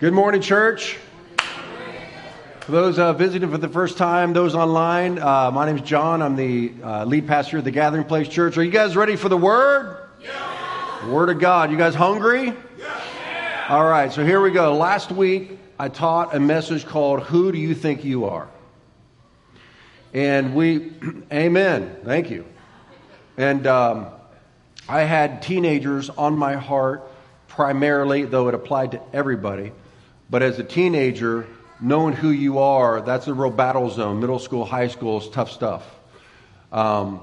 Good morning, church. For those uh, visiting for the first time, those online, uh, my name is John. I'm the uh, lead pastor at the Gathering Place Church. Are you guys ready for the Word? Yeah. Word of God. You guys hungry? Yeah. All right, so here we go. Last week, I taught a message called Who Do You Think You Are? And we, amen. Thank you. And um, I had teenagers on my heart primarily, though it applied to everybody. But as a teenager, knowing who you are, that's a real battle zone. Middle school, high school is tough stuff. Um,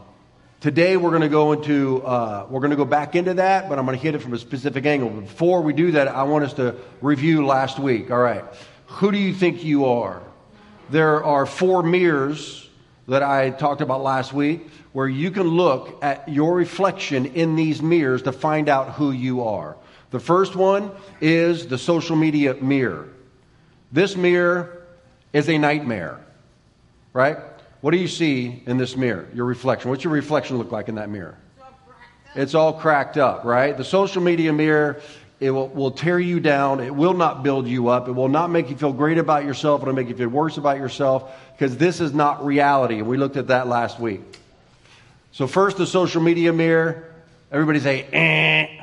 today we're going to go into uh, we're going to go back into that, but I'm going to hit it from a specific angle. Before we do that, I want us to review last week. All right, who do you think you are? There are four mirrors that I talked about last week, where you can look at your reflection in these mirrors to find out who you are. The first one is the social media mirror. This mirror is a nightmare, right? What do you see in this mirror? Your reflection. What's your reflection look like in that mirror? It's all cracked up, right? The social media mirror, it will, will, tear you down. It will not build you up. It will not make you feel great about yourself. It'll make you feel worse about yourself because this is not reality. And we looked at that last week. So, first, the social media mirror. Everybody say, eh.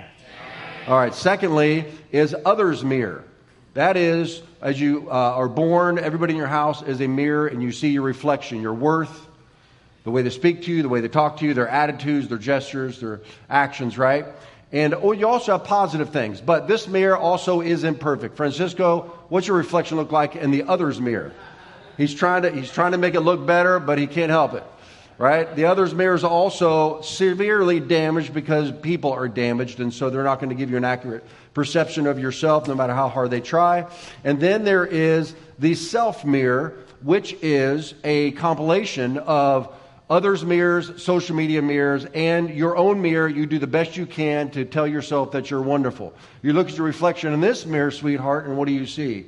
All right. Secondly, is others' mirror. That is, as you uh, are born, everybody in your house is a mirror, and you see your reflection, your worth, the way they speak to you, the way they talk to you, their attitudes, their gestures, their actions, right? And oh, you also have positive things, but this mirror also is imperfect. Francisco, what's your reflection look like in the other's mirror? He's trying to he's trying to make it look better, but he can't help it right? The other's mirror is also severely damaged because people are damaged, and so they're not going to give you an accurate perception of yourself no matter how hard they try. And then there is the self mirror, which is a compilation of others' mirrors, social media mirrors, and your own mirror. You do the best you can to tell yourself that you're wonderful. You look at your reflection in this mirror, sweetheart, and what do you see?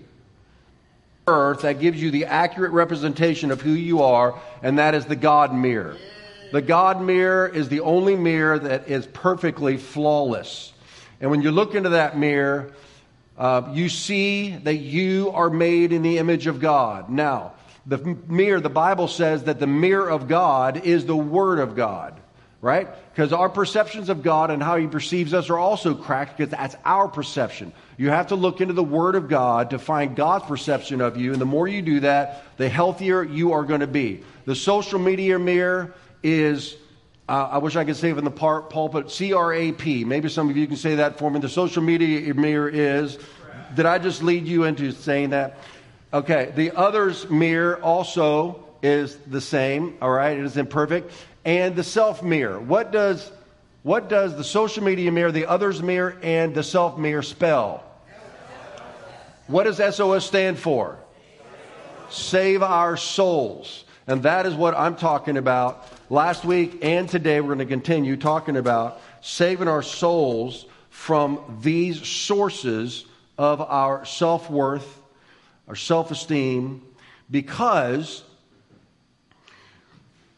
Earth that gives you the accurate representation of who you are, and that is the God mirror. The God mirror is the only mirror that is perfectly flawless. And when you look into that mirror, uh, you see that you are made in the image of God. Now, the mirror, the Bible says that the mirror of God is the Word of God right? Because our perceptions of God and how He perceives us are also cracked because that's our perception. You have to look into the Word of God to find God's perception of you, and the more you do that, the healthier you are going to be. The social media mirror is, uh, I wish I could say it in the par- pulpit, C R A P. Maybe some of you can say that for me. The social media mirror is, did I just lead you into saying that? Okay, the other's mirror also is the same, all right? It is imperfect and the self mirror. What does, what does the social media mirror, the others mirror, and the self mirror spell? What does SOS stand for? Save our souls. And that is what I'm talking about. Last week and today, we're going to continue talking about saving our souls from these sources of our self worth, our self esteem, because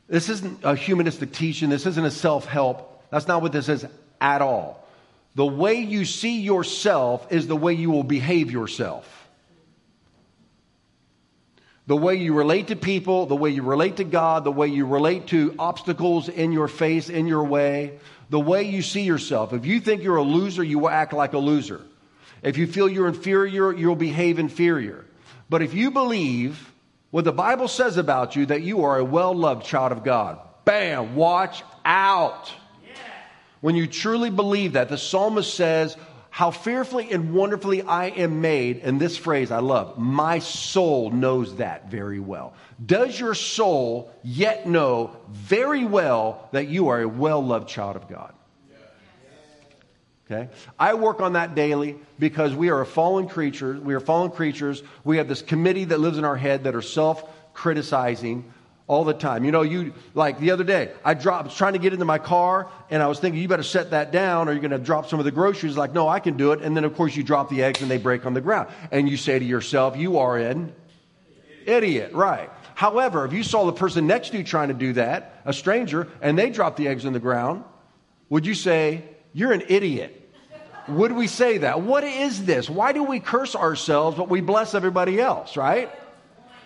this isn't a humanistic teaching. This isn't a self help. That's not what this is at all. The way you see yourself is the way you will behave yourself. The way you relate to people, the way you relate to God, the way you relate to obstacles in your face, in your way, the way you see yourself. If you think you're a loser, you will act like a loser. If you feel you're inferior, you'll behave inferior. But if you believe what the Bible says about you that you are a well loved child of God. Bam, watch out. When you truly believe that, the psalmist says, How fearfully and wonderfully I am made. And this phrase I love, my soul knows that very well. Does your soul yet know very well that you are a well loved child of God? Okay? I work on that daily because we are a fallen creature. We are fallen creatures. We have this committee that lives in our head that are self criticizing all the time. You know, you like the other day, I dropped, was trying to get into my car, and I was thinking, you better set that down, or you're going to drop some of the groceries. Like, no, I can do it. And then, of course, you drop the eggs and they break on the ground. And you say to yourself, you are an idiot, right? However, if you saw the person next to you trying to do that, a stranger, and they drop the eggs on the ground, would you say, you're an idiot? Would we say that? What is this? Why do we curse ourselves but we bless everybody else, right?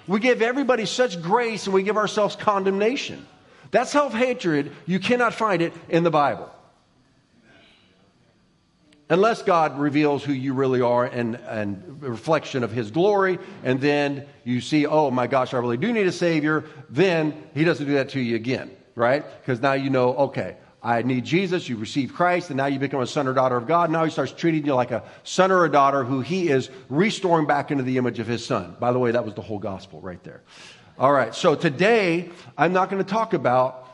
We give everybody such grace and we give ourselves condemnation. That self hatred, you cannot find it in the Bible. Unless God reveals who you really are and, and reflection of His glory, and then you see, oh my gosh, I really do need a Savior, then He doesn't do that to you again, right? Because now you know, okay, I need Jesus, you receive Christ, and now you become a son or daughter of God. Now he starts treating you like a son or a daughter who he is restoring back into the image of his son. By the way, that was the whole gospel right there. All right, so today I'm not going to talk about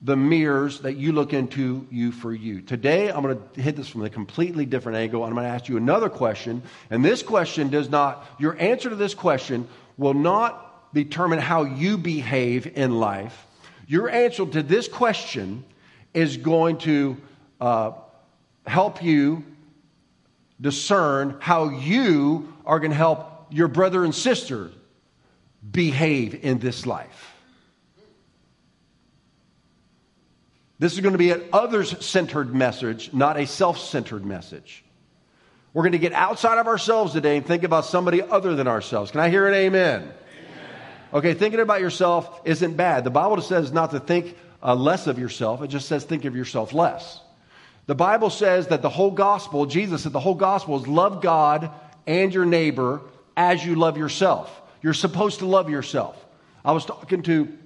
the mirrors that you look into you for you. Today I'm going to hit this from a completely different angle. and I'm going to ask you another question, and this question does not, your answer to this question will not determine how you behave in life. Your answer to this question is going to uh, help you discern how you are going to help your brother and sister behave in this life. This is going to be an others centered message, not a self centered message. We're going to get outside of ourselves today and think about somebody other than ourselves. Can I hear an amen? amen. Okay, thinking about yourself isn't bad. The Bible says not to think uh, less of yourself. It just says think of yourself less. The Bible says that the whole gospel, Jesus said the whole gospel is love God and your neighbor as you love yourself. You're supposed to love yourself. I was talking to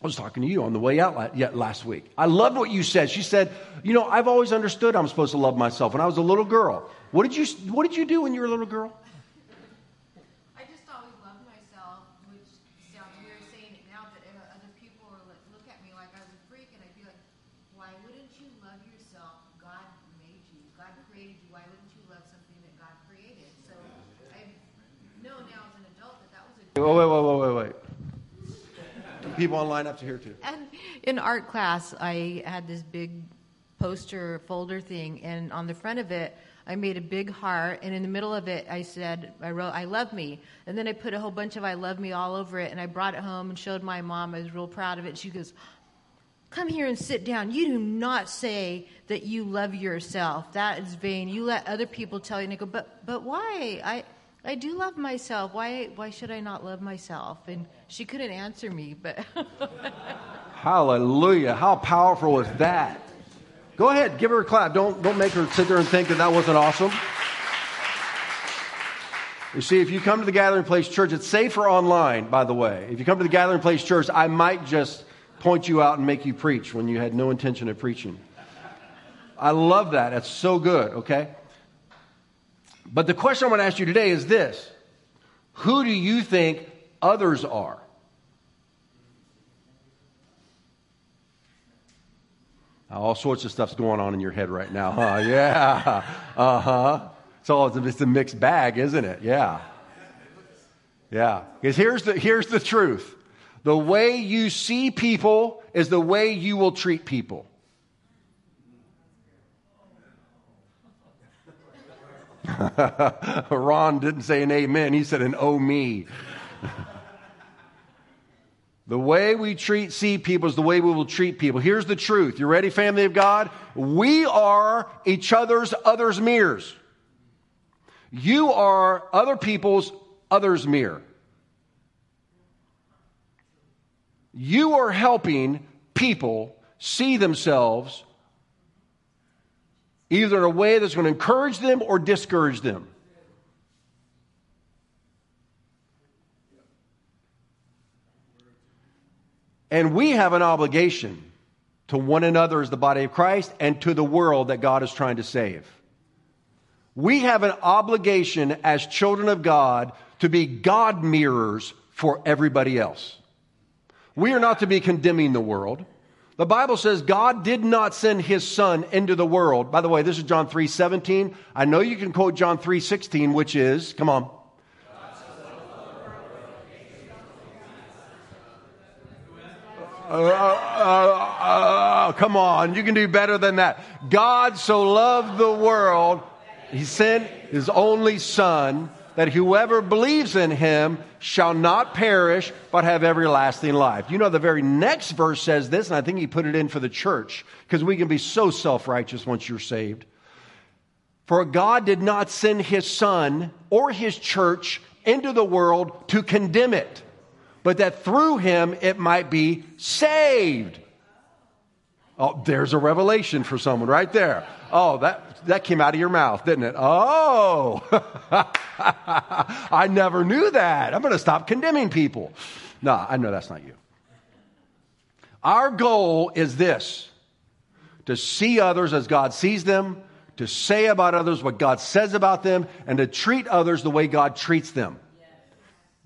I was talking to you on the way out last week. I loved what you said. She said, "You know, I've always understood I'm supposed to love myself. When I was a little girl, what did you What did you do when you were a little girl?" Wait, wait, wait, wait, wait, wait. People online have to hear too. And in art class, I had this big poster folder thing, and on the front of it, I made a big heart, and in the middle of it, I said, I wrote, I love me. And then I put a whole bunch of I love me all over it, and I brought it home and showed my mom. I was real proud of it. She goes, Come here and sit down. You do not say that you love yourself. That is vain. You let other people tell you, and I go, But, but why? I, I do love myself. Why, why should I not love myself? And she couldn't answer me, but. Hallelujah. How powerful is that? Go ahead, give her a clap. Don't, don't make her sit there and think that that wasn't awesome. You see, if you come to the Gathering Place Church, it's safer online, by the way. If you come to the Gathering Place Church, I might just point you out and make you preach when you had no intention of preaching. I love that. That's so good, okay? But the question I want to ask you today is this Who do you think others are? All sorts of stuff's going on in your head right now, huh? Yeah. Uh huh. It's all it's a mixed bag, isn't it? Yeah. Yeah. Because here's the, here's the truth the way you see people is the way you will treat people. Ron didn't say an amen, he said an oh me. the way we treat see people is the way we will treat people. Here's the truth. You ready, family of God? We are each other's others' mirrors. You are other people's others' mirror. You are helping people see themselves either in a way that's going to encourage them or discourage them. And we have an obligation to one another as the body of Christ and to the world that God is trying to save. We have an obligation as children of God to be God mirrors for everybody else. We are not to be condemning the world. The Bible says God did not send his son into the world. By the way, this is John 3 17. I know you can quote John 3 16, which is, come on. Uh, uh, uh, come on, you can do better than that. God so loved the world, he sent his only son that whoever believes in him shall not perish, but have everlasting life. You know, the very next verse says this, and I think he put it in for the church, because we can be so self righteous once you're saved. For God did not send his Son or his church into the world to condemn it, but that through him it might be saved. Oh, there's a revelation for someone right there. Oh, that, that came out of your mouth, didn't it? Oh, I never knew that. I'm going to stop condemning people. No, I know that's not you. Our goal is this to see others as God sees them, to say about others what God says about them, and to treat others the way God treats them.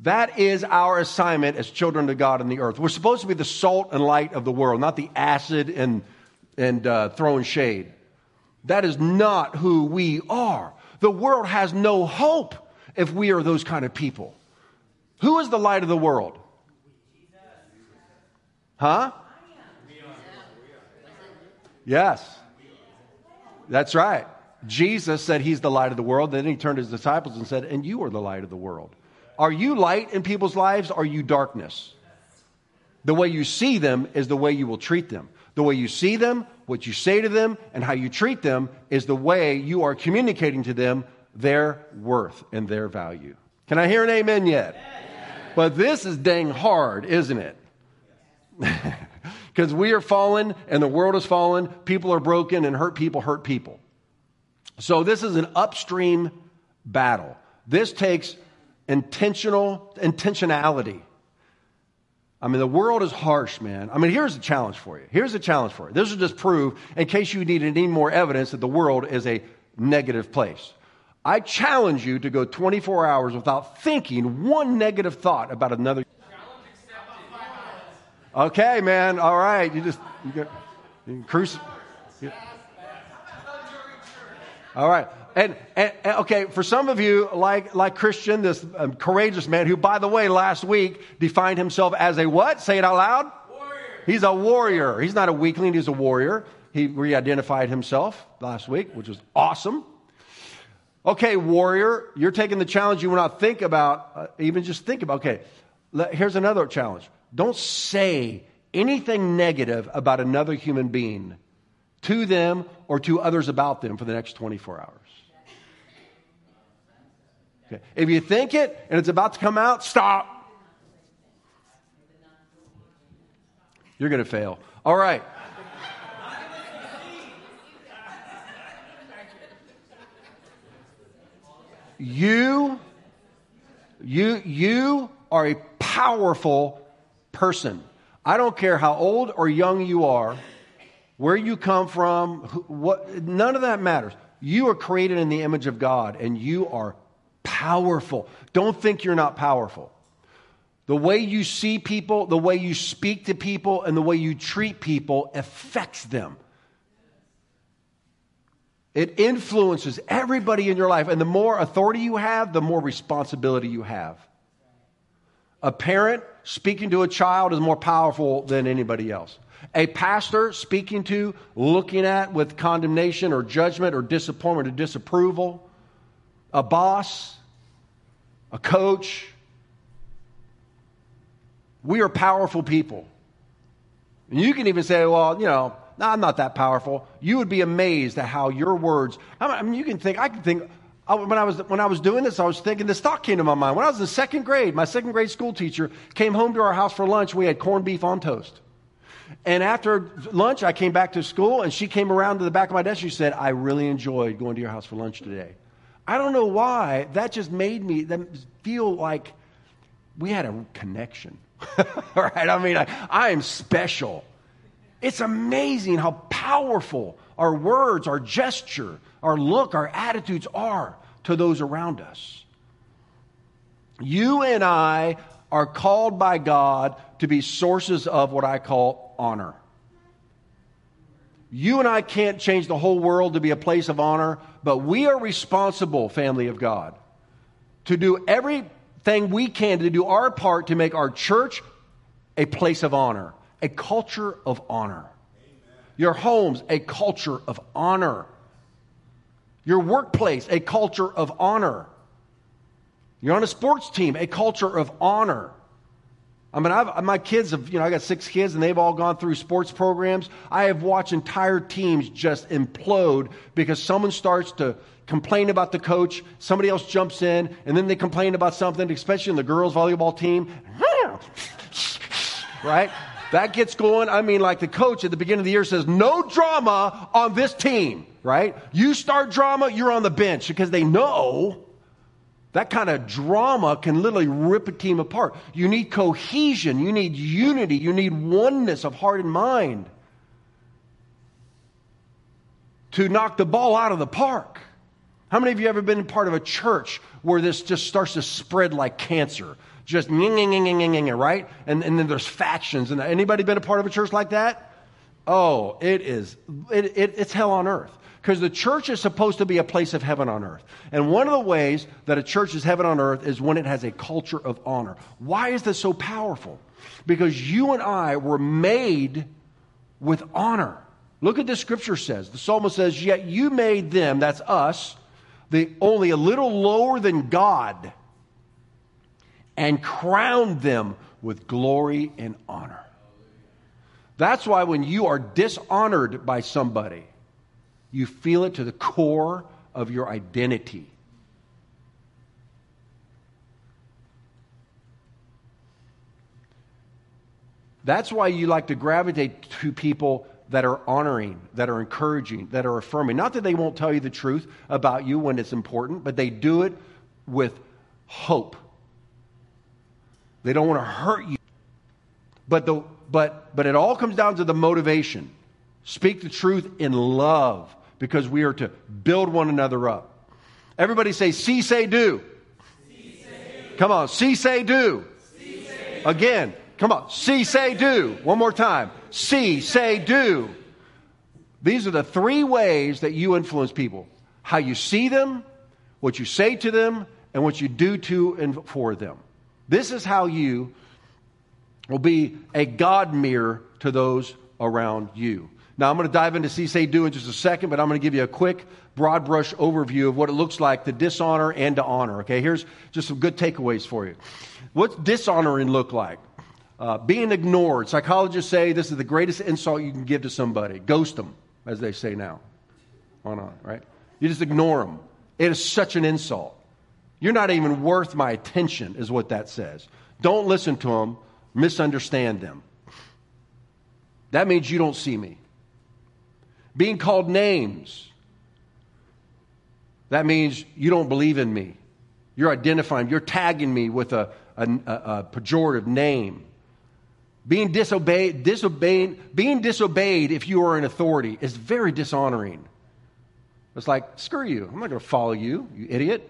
That is our assignment as children of God in the earth. We're supposed to be the salt and light of the world, not the acid and, and uh, throwing shade. That is not who we are. The world has no hope if we are those kind of people. Who is the light of the world? Huh? Yes. That's right. Jesus said he's the light of the world. Then he turned to his disciples and said, And you are the light of the world. Are you light in people's lives? Or are you darkness? The way you see them is the way you will treat them. The way you see them, what you say to them, and how you treat them is the way you are communicating to them their worth and their value. Can I hear an amen yet? But this is dang hard, isn't it? Because we are fallen and the world is fallen, people are broken, and hurt people hurt people. So this is an upstream battle. This takes intentional intentionality. I mean, the world is harsh, man. I mean, here's a challenge for you. Here's a challenge for you. This will just prove, in case you need any more evidence, that the world is a negative place. I challenge you to go 24 hours without thinking one negative thought about another. Okay, man. All right. You just you get you cruise. All right. And, and, and, okay, for some of you, like like Christian, this um, courageous man, who, by the way, last week defined himself as a what? Say it out loud. Warrior. He's a warrior. He's not a weakling. He's a warrior. He re-identified himself last week, which was awesome. Okay, warrior, you're taking the challenge. You will not think about, uh, even just think about. Okay, let, here's another challenge. Don't say anything negative about another human being to them or to others about them for the next 24 hours. Okay. If you think it and it's about to come out, stop. You're going to fail. All right. You, you, you are a powerful person. I don't care how old or young you are, where you come from, what, none of that matters. You are created in the image of God and you are powerful. Don't think you're not powerful. The way you see people, the way you speak to people, and the way you treat people affects them. It influences everybody in your life. And the more authority you have, the more responsibility you have. A parent speaking to a child is more powerful than anybody else. A pastor speaking to, looking at with condemnation or judgment or disappointment or disapproval. A boss, a coach. We are powerful people. And you can even say, well, you know, no, I'm not that powerful. You would be amazed at how your words, I mean, you can think, I can think, I, when, I was, when I was doing this, I was thinking, this thought came to my mind. When I was in second grade, my second grade school teacher came home to our house for lunch. We had corned beef on toast. And after lunch, I came back to school, and she came around to the back of my desk. She said, I really enjoyed going to your house for lunch today. I don't know why. That just made me feel like we had a connection. right? I mean, I, I am special. It's amazing how powerful our words, our gesture, our look, our attitudes are to those around us. You and I are called by God to be sources of what I call honor. You and I can't change the whole world to be a place of honor, but we are responsible, family of God, to do everything we can to do our part to make our church a place of honor, a culture of honor. Your homes, a culture of honor. Your workplace, a culture of honor. You're on a sports team, a culture of honor. I mean, I've, my kids have, you know, I got six kids and they've all gone through sports programs. I have watched entire teams just implode because someone starts to complain about the coach, somebody else jumps in, and then they complain about something, especially in the girls' volleyball team. right? That gets going. I mean, like the coach at the beginning of the year says, no drama on this team, right? You start drama, you're on the bench because they know that kind of drama can literally rip a team apart. You need cohesion, you need unity, you need oneness of heart and mind to knock the ball out of the park. How many of you ever been part of a church where this just starts to spread like cancer? Just right? And, and then there's factions. And anybody been a part of a church like that? Oh, it is. It, it, it's hell on earth. Because the church is supposed to be a place of heaven on earth. And one of the ways that a church is heaven on earth is when it has a culture of honor. Why is this so powerful? Because you and I were made with honor. Look at the scripture says. The psalmist says, Yet you made them, that's us, the, only a little lower than God and crowned them with glory and honor. That's why when you are dishonored by somebody, you feel it to the core of your identity. That's why you like to gravitate to people that are honoring, that are encouraging, that are affirming. Not that they won't tell you the truth about you when it's important, but they do it with hope. They don't want to hurt you. But, the, but, but it all comes down to the motivation. Speak the truth in love because we are to build one another up. Everybody say, see, say, do. See, say, do. Come on, see, say, do. See, say, do. Again, come on, see, say, do. One more time see, say, do. These are the three ways that you influence people how you see them, what you say to them, and what you do to and for them. This is how you will be a God mirror to those around you. Now, I'm going to dive into see, say, do in just a second, but I'm going to give you a quick, broad brush overview of what it looks like to dishonor and to honor. Okay, here's just some good takeaways for you. What's dishonoring look like? Uh, being ignored. Psychologists say this is the greatest insult you can give to somebody. Ghost them, as they say now. On on, right? You just ignore them. It is such an insult. You're not even worth my attention, is what that says. Don't listen to them, misunderstand them. That means you don't see me. Being called names. That means you don't believe in me. You're identifying, you're tagging me with a, a, a, pejorative name. Being disobeyed, disobeying, being disobeyed if you are an authority is very dishonoring. It's like, screw you. I'm not going to follow you, you idiot.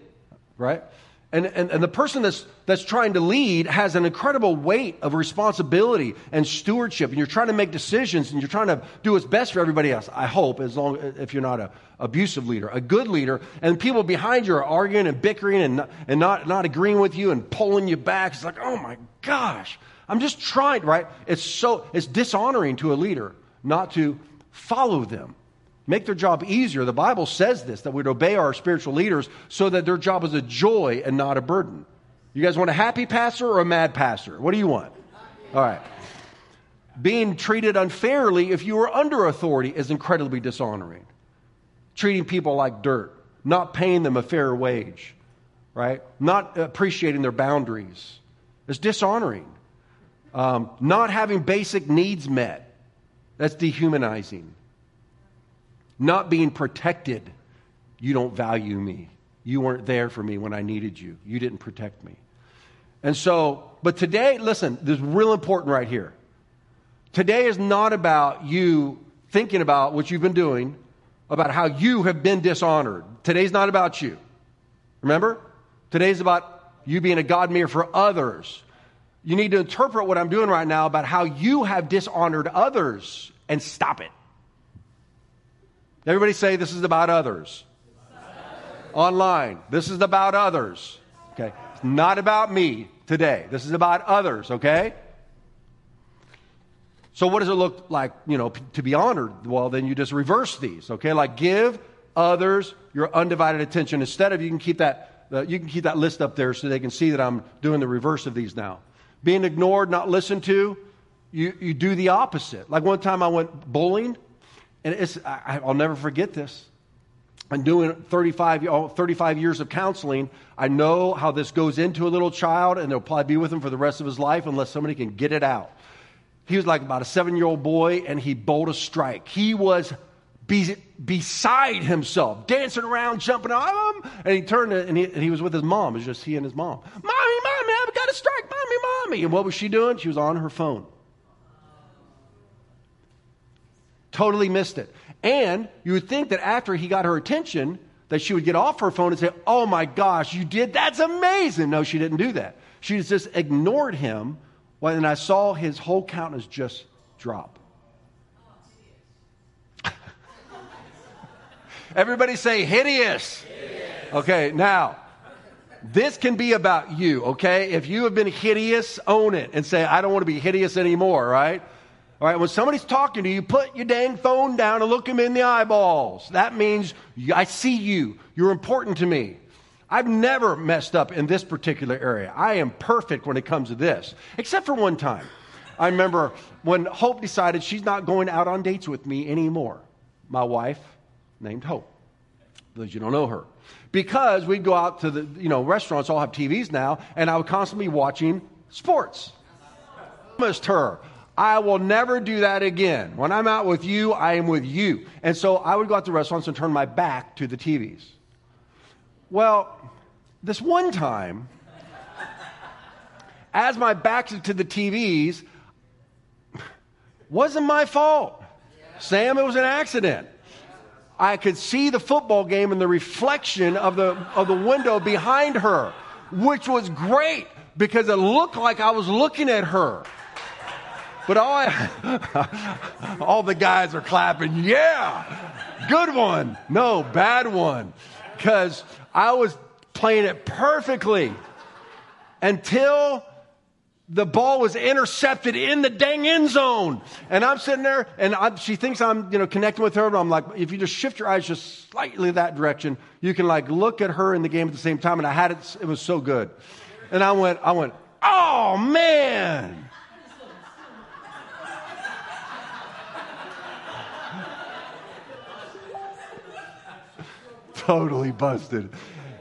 Right? And, and, and the person that's, that's trying to lead has an incredible weight of responsibility and stewardship. And you're trying to make decisions and you're trying to do what's best for everybody else. I hope, as long if you're not an abusive leader, a good leader. And people behind you are arguing and bickering and, and not, not agreeing with you and pulling you back. It's like, oh my gosh. I'm just trying, right? It's so, it's dishonoring to a leader not to follow them, make their job easier. The Bible says this, that we'd obey our spiritual leaders so that their job is a joy and not a burden. You guys want a happy pastor or a mad pastor? What do you want? All right. Being treated unfairly if you are under authority is incredibly dishonoring. Treating people like dirt, not paying them a fair wage, right? Not appreciating their boundaries is dishonoring. Um, not having basic needs met, that's dehumanizing. Not being protected, you don't value me. You weren't there for me when I needed you. You didn't protect me. And so, but today, listen, this is real important right here. Today is not about you thinking about what you've been doing, about how you have been dishonored. Today's not about you. Remember? Today's about you being a God mirror for others you need to interpret what I'm doing right now about how you have dishonored others and stop it. Everybody say this is about others. Online, this is about others. Okay. It's not about me today. This is about others, okay? So what does it look like, you know, to be honored? Well, then you just reverse these, okay? Like give others your undivided attention. Instead of you can keep that uh, you can keep that list up there so they can see that I'm doing the reverse of these now. being ignored, not listened to, you, you do the opposite. Like one time I went bowling, and it's, I, I'll never forget this. I'm doing 35, 35 years of counseling. I know how this goes into a little child, and they'll probably be with him for the rest of his life unless somebody can get it out. He was like about a seven year old boy, and he bowled a strike. He was be, beside himself, dancing around, jumping on And he turned and he, and he was with his mom. It was just he and his mom. Mommy, mommy, I've got a strike. Mommy, mommy. And what was she doing? She was on her phone. Totally missed it. And you would think that after he got her attention, that she would get off her phone and say, Oh my gosh, you did? That's amazing. No, she didn't do that. She just ignored him. And I saw his whole countenance just drop. Everybody say hideous. hideous. Okay, now, this can be about you, okay? If you have been hideous, own it and say, I don't want to be hideous anymore, right? All right, when somebody's talking to you, put your dang phone down and look them in the eyeballs. That means I see you. You're important to me. I've never messed up in this particular area. I am perfect when it comes to this, except for one time. I remember when Hope decided she's not going out on dates with me anymore. My wife, named Hope. Those you don't know her. Because we'd go out to the you know restaurants, all have TVs now, and I would constantly be watching sports. Promised her, I will never do that again. When I'm out with you, I am with you. And so I would go out to restaurants and turn my back to the TVs. Well, this one time, as my back to the TVs, wasn't my fault. Sam, it was an accident. I could see the football game in the reflection of the, of the window behind her, which was great because it looked like I was looking at her. But all, all the guys are clapping, yeah, good one. No, bad one. Because I was playing it perfectly until the ball was intercepted in the dang end zone. And I'm sitting there, and I, she thinks I'm, you know, connecting with her. But I'm like, if you just shift your eyes just slightly that direction, you can like look at her in the game at the same time. And I had it; it was so good. And I went, I went, oh man. Totally busted.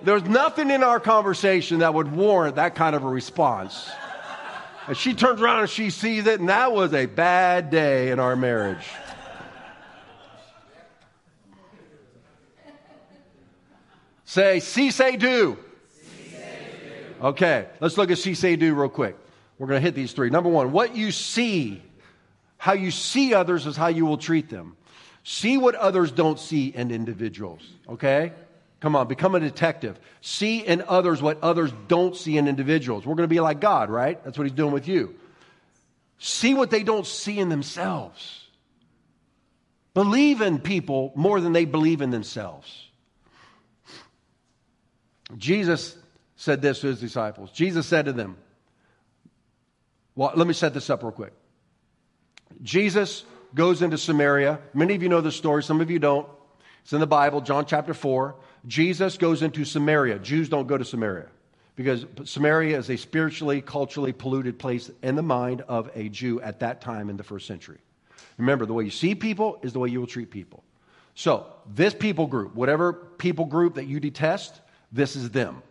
There's nothing in our conversation that would warrant that kind of a response. And she turns around and she sees it, and that was a bad day in our marriage. Say, see, say, do. Okay, let's look at see, say, do real quick. We're going to hit these three. Number one, what you see, how you see others is how you will treat them. See what others don't see in individuals, okay? Come on, become a detective. See in others what others don't see in individuals. We're going to be like God, right? That's what He's doing with you. See what they don't see in themselves. Believe in people more than they believe in themselves. Jesus said this to his disciples. Jesus said to them, well, let me set this up real quick. Jesus goes into Samaria. Many of you know the story, some of you don't. It's in the Bible, John chapter 4. Jesus goes into Samaria. Jews don't go to Samaria because Samaria is a spiritually, culturally polluted place in the mind of a Jew at that time in the first century. Remember, the way you see people is the way you will treat people. So, this people group, whatever people group that you detest, this is them.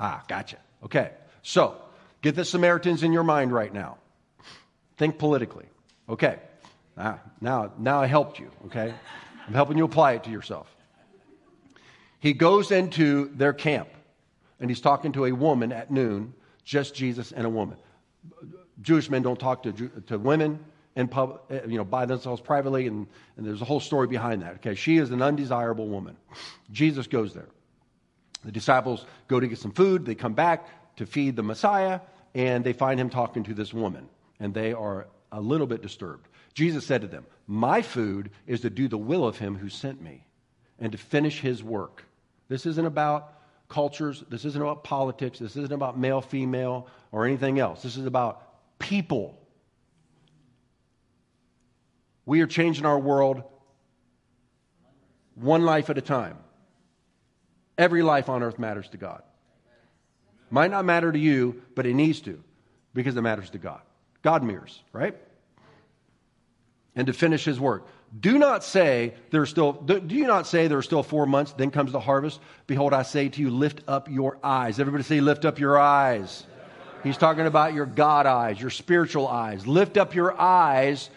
Ah, gotcha. Okay. So, get the Samaritans in your mind right now. Think politically. Okay. Ah, now, now I helped you. Okay. I'm helping you apply it to yourself. He goes into their camp and he's talking to a woman at noon, just Jesus and a woman. Jewish men don't talk to, to women in pub, you know, by themselves privately, and, and there's a whole story behind that. Okay, she is an undesirable woman. Jesus goes there. The disciples go to get some food. They come back to feed the Messiah, and they find him talking to this woman, and they are a little bit disturbed. Jesus said to them, My food is to do the will of him who sent me and to finish his work. This isn't about cultures. This isn't about politics. This isn't about male, female, or anything else. This is about people. We are changing our world one life at a time. Every life on earth matters to God. Might not matter to you, but it needs to. because it matters to God. God mirrors, right? And to finish his work. Do not say there's still do you not say there are still four months, then comes the harvest? Behold, I say to you, lift up your eyes. Everybody say, lift up your eyes. He's talking about your God eyes, your spiritual eyes. Lift up your eyes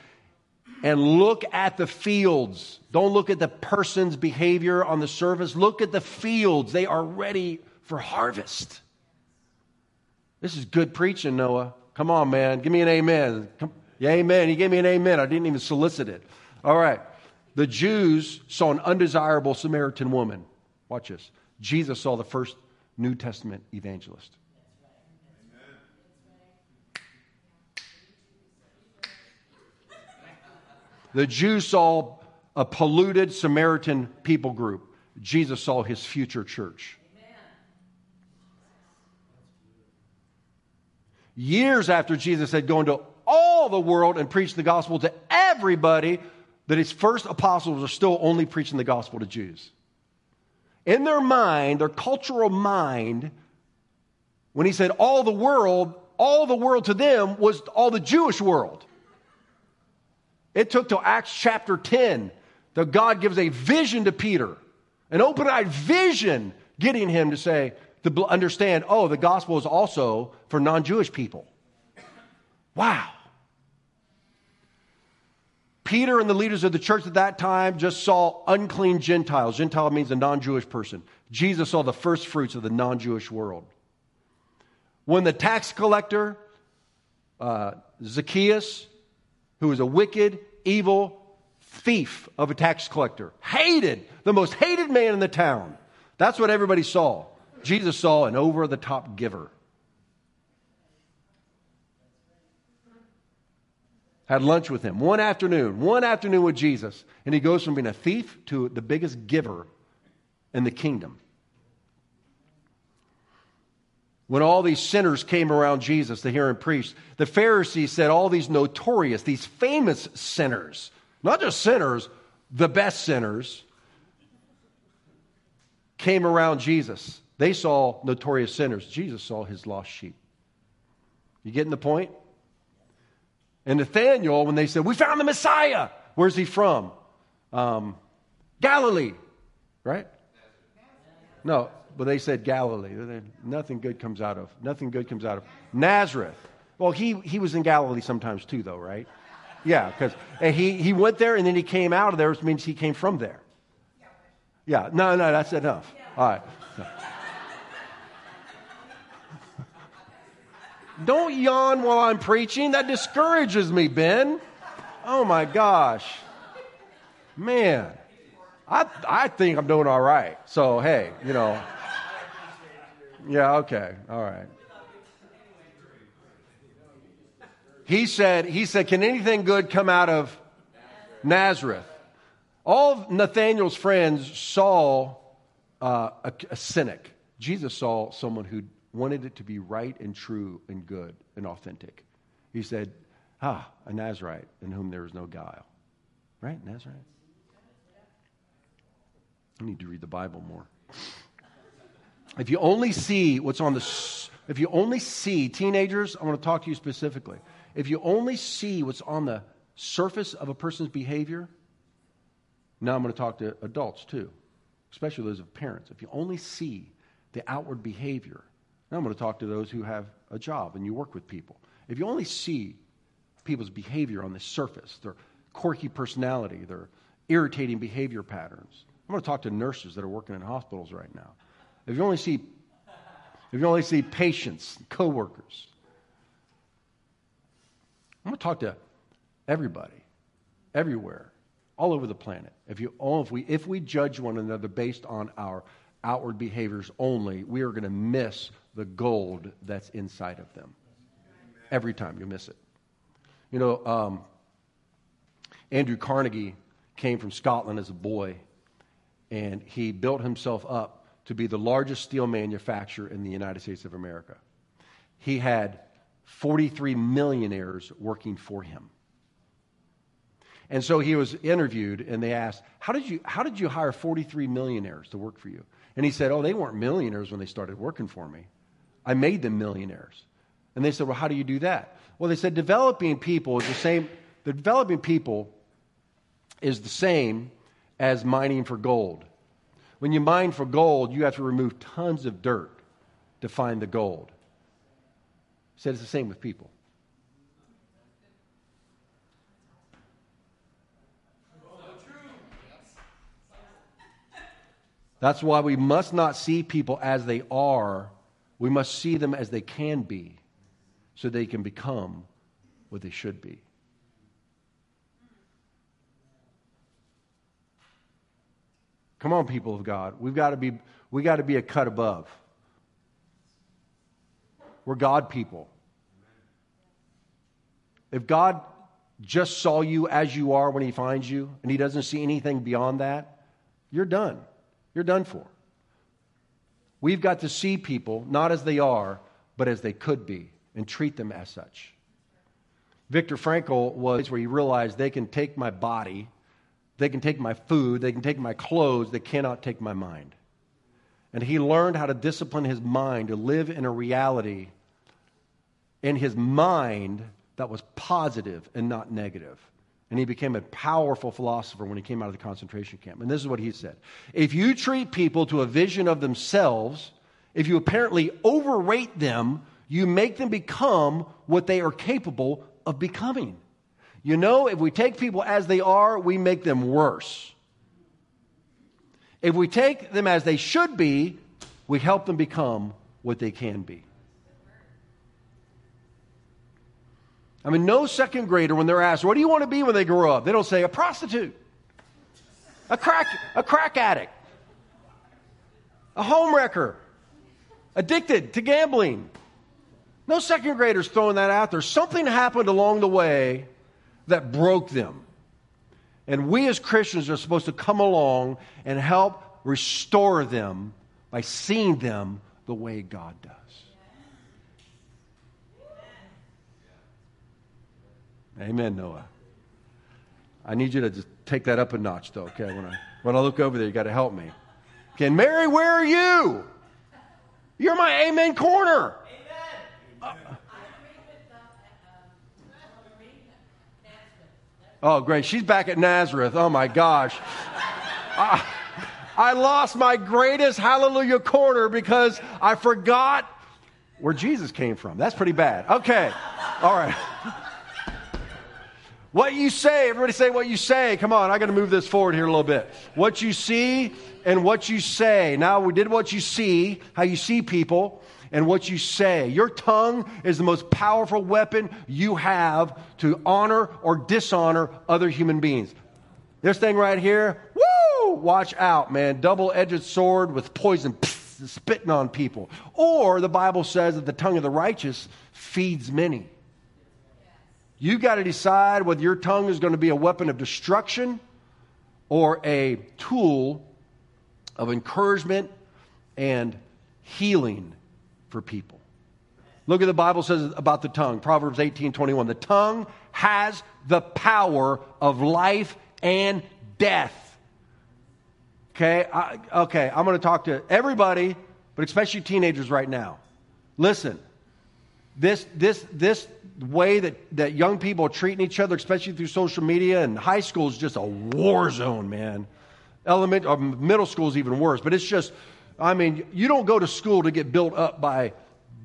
and look at the fields. Don't look at the person's behavior on the surface. Look at the fields. They are ready for harvest. This is good preaching, Noah. Come on, man. Give me an amen. Come, amen. He gave me an amen. I didn't even solicit it. All right. The Jews saw an undesirable Samaritan woman. Watch this. Jesus saw the first New Testament evangelist. The Jews saw a polluted Samaritan people group. Jesus saw his future church. Years after Jesus had gone to all the world and preached the gospel to everybody, that his first apostles are still only preaching the gospel to Jews. In their mind, their cultural mind, when he said all the world, all the world to them was all the Jewish world. It took till Acts chapter 10 that God gives a vision to Peter, an open eyed vision, getting him to say, to understand, oh, the gospel is also for non Jewish people. Wow. Peter and the leaders of the church at that time just saw unclean Gentiles. Gentile means a non Jewish person. Jesus saw the first fruits of the non Jewish world. When the tax collector, uh, Zacchaeus, who was a wicked, evil thief of a tax collector, hated, the most hated man in the town. That's what everybody saw. Jesus saw an over the top giver. Had lunch with him one afternoon, one afternoon with Jesus, and he goes from being a thief to the biggest giver in the kingdom. When all these sinners came around Jesus to hear him preach, the Pharisees said all these notorious, these famous sinners, not just sinners, the best sinners, came around Jesus. They saw notorious sinners. Jesus saw his lost sheep. You getting the point? And Nathaniel, when they said, We found the Messiah, where's he from? Um, Galilee, right? No, but they said Galilee. Nothing good comes out of nothing good comes out of Nazareth. Well, he he was in Galilee sometimes too, though, right? Yeah, because he he went there and then he came out of there, which means he came from there. Yeah, no, no, that's enough. All right. Don't yawn while I'm preaching. That discourages me, Ben. Oh my gosh. Man. I, I think I'm doing all right. So, hey, you know. Yeah, okay. All right. He said, he said, Can anything good come out of Nazareth? All of Nathaniel's friends saw uh, a, a cynic. Jesus saw someone who wanted it to be right and true and good and authentic. He said, Ah, a Nazarite in whom there is no guile. Right? Nazarite? I need to read the Bible more. If you only see what's on the, if you only see, teenagers, I want to talk to you specifically. If you only see what's on the surface of a person's behavior, now I'm going to talk to adults too, especially those of parents. If you only see the outward behavior, now I'm going to talk to those who have a job and you work with people. If you only see people's behavior on the surface, their quirky personality, their irritating behavior patterns. I'm going to talk to nurses that are working in hospitals right now. If you only see if you only see patients, coworkers, I'm going to talk to everybody, everywhere, all over the planet. If you oh, if we if we judge one another based on our outward behaviors only, we are going to miss the gold that's inside of them. Every time you miss it. You know, um, Andrew Carnegie came from Scotland as a boy, and he built himself up to be the largest steel manufacturer in the United States of America. He had 43 millionaires working for him. And so he was interviewed, and they asked, How did you, how did you hire 43 millionaires to work for you? And he said, Oh, they weren't millionaires when they started working for me. I made them millionaires. And they said, Well, how do you do that? Well, they said developing people is the same, the developing people is the same as mining for gold. When you mine for gold, you have to remove tons of dirt to find the gold. He said it's the same with people. That's why we must not see people as they are. We must see them as they can be so they can become what they should be. Come on, people of God. We've got to be—we've got to be a cut above. We're God people. If God just saw you as you are when He finds you and He doesn't see anything beyond that, you're done. You're done for. We've got to see people not as they are, but as they could be and treat them as such. Viktor Frankl was where he realized they can take my body, they can take my food, they can take my clothes, they cannot take my mind. And he learned how to discipline his mind to live in a reality in his mind that was positive and not negative. And he became a powerful philosopher when he came out of the concentration camp. And this is what he said If you treat people to a vision of themselves, if you apparently overrate them, you make them become what they are capable of becoming. You know, if we take people as they are, we make them worse. If we take them as they should be, we help them become what they can be. I mean, no second grader, when they're asked, What do you want to be when they grow up? They don't say, A prostitute, a crack, a crack addict, a homewrecker, addicted to gambling. No second graders throwing that out there. Something happened along the way that broke them. And we as Christians are supposed to come along and help restore them by seeing them the way God does. Amen, Noah. I need you to just take that up a notch, though, okay? When I, when I look over there, you got to help me. Okay, Mary, where are you? You're my amen corner. Amen. Uh, oh, great. She's back at Nazareth. Oh, my gosh. I, I lost my greatest hallelujah corner because I forgot where Jesus came from. That's pretty bad. Okay. All right. What you say, everybody say what you say. Come on, I got to move this forward here a little bit. What you see and what you say. Now, we did what you see, how you see people, and what you say. Your tongue is the most powerful weapon you have to honor or dishonor other human beings. This thing right here, woo! Watch out, man. Double edged sword with poison, spitting on people. Or the Bible says that the tongue of the righteous feeds many. You've got to decide whether your tongue is going to be a weapon of destruction or a tool of encouragement and healing for people. Look at the Bible says about the tongue. Proverbs 18 21. The tongue has the power of life and death. Okay, I, okay, I'm going to talk to everybody, but especially teenagers right now. Listen, this, this, this way that, that young people are treating each other, especially through social media and high school, is just a war zone, man. Element, or middle school is even worse. But it's just, I mean, you don't go to school to get built up by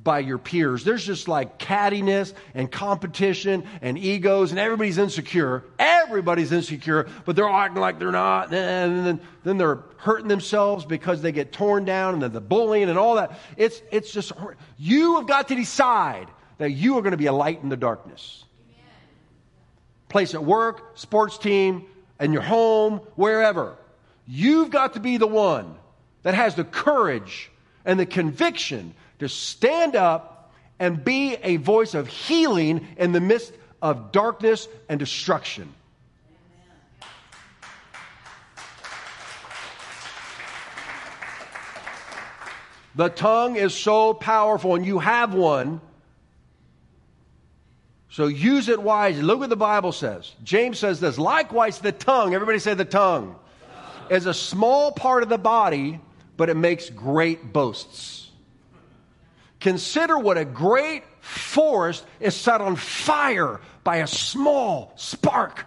by your peers. There's just like cattiness and competition and egos, and everybody's insecure. Everybody's insecure, but they're acting like they're not. And then, then they're hurting themselves because they get torn down, and then the bullying and all that. It's, it's just, you have got to decide that you are going to be a light in the darkness. Amen. Place at work, sports team, in your home, wherever. You've got to be the one that has the courage and the conviction to stand up and be a voice of healing in the midst of darkness and destruction. The tongue is so powerful, and you have one. So use it wisely. Look what the Bible says. James says this. Likewise, the tongue, everybody say the tongue, is a small part of the body, but it makes great boasts. Consider what a great forest is set on fire by a small spark.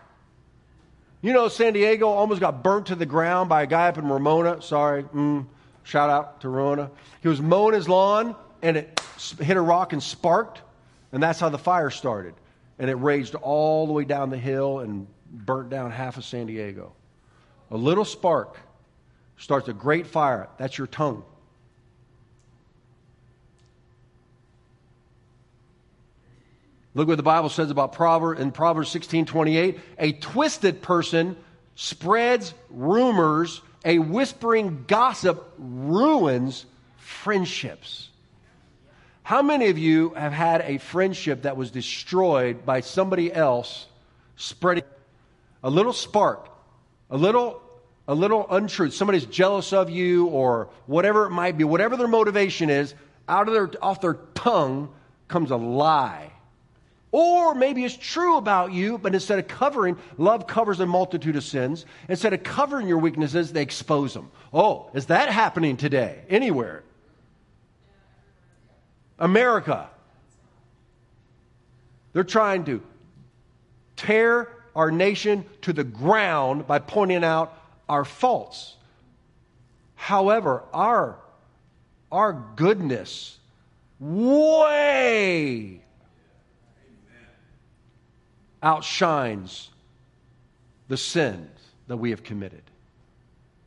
You know, San Diego almost got burnt to the ground by a guy up in Ramona. Sorry, mm, shout out to Ramona. He was mowing his lawn and it hit a rock and sparked, and that's how the fire started. And it raged all the way down the hill and burnt down half of San Diego. A little spark starts a great fire. That's your tongue. Look what the Bible says about Proverbs in Proverbs 16 28. A twisted person spreads rumors, a whispering gossip ruins friendships. How many of you have had a friendship that was destroyed by somebody else spreading a little spark, a little a little untruth. Somebody's jealous of you or whatever it might be, whatever their motivation is, out of their off their tongue comes a lie. Or maybe it's true about you, but instead of covering, love covers a multitude of sins. Instead of covering your weaknesses, they expose them. Oh, is that happening today? Anywhere? America. They're trying to tear our nation to the ground by pointing out our faults. However, our, our goodness way outshines the sins that we have committed.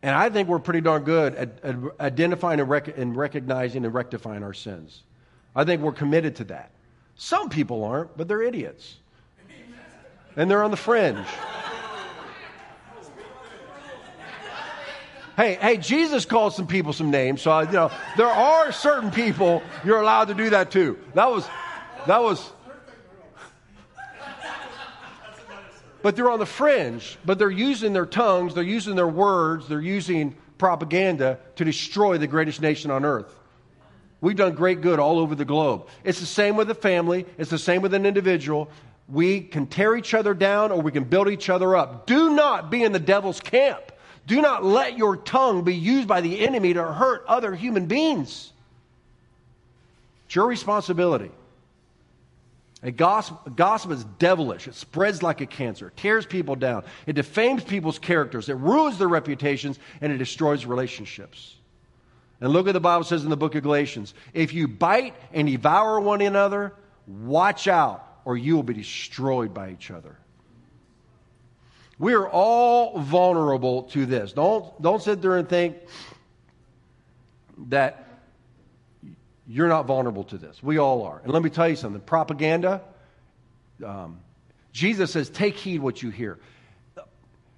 And I think we're pretty darn good at, at identifying and, rec- and recognizing and rectifying our sins. I think we're committed to that. Some people aren't, but they're idiots. And they're on the fringe. Hey, hey, Jesus called some people some names, so you know there are certain people you're allowed to do that too. That was, that was. But they're on the fringe. But they're using their tongues, they're using their words, they're using propaganda to destroy the greatest nation on earth. We've done great good all over the globe. It's the same with a family. It's the same with an individual. We can tear each other down or we can build each other up. Do not be in the devil's camp. Do not let your tongue be used by the enemy to hurt other human beings. It's your responsibility. A gossip, gossip, is devilish. It spreads like a cancer, it tears people down, it defames people's characters, it ruins their reputations, and it destroys relationships. And look at the Bible says in the book of Galatians if you bite and devour one another, watch out, or you will be destroyed by each other. We are all vulnerable to this. Don't, don't sit there and think that you're not vulnerable to this. We all are. And let me tell you something propaganda, um, Jesus says, take heed what you hear.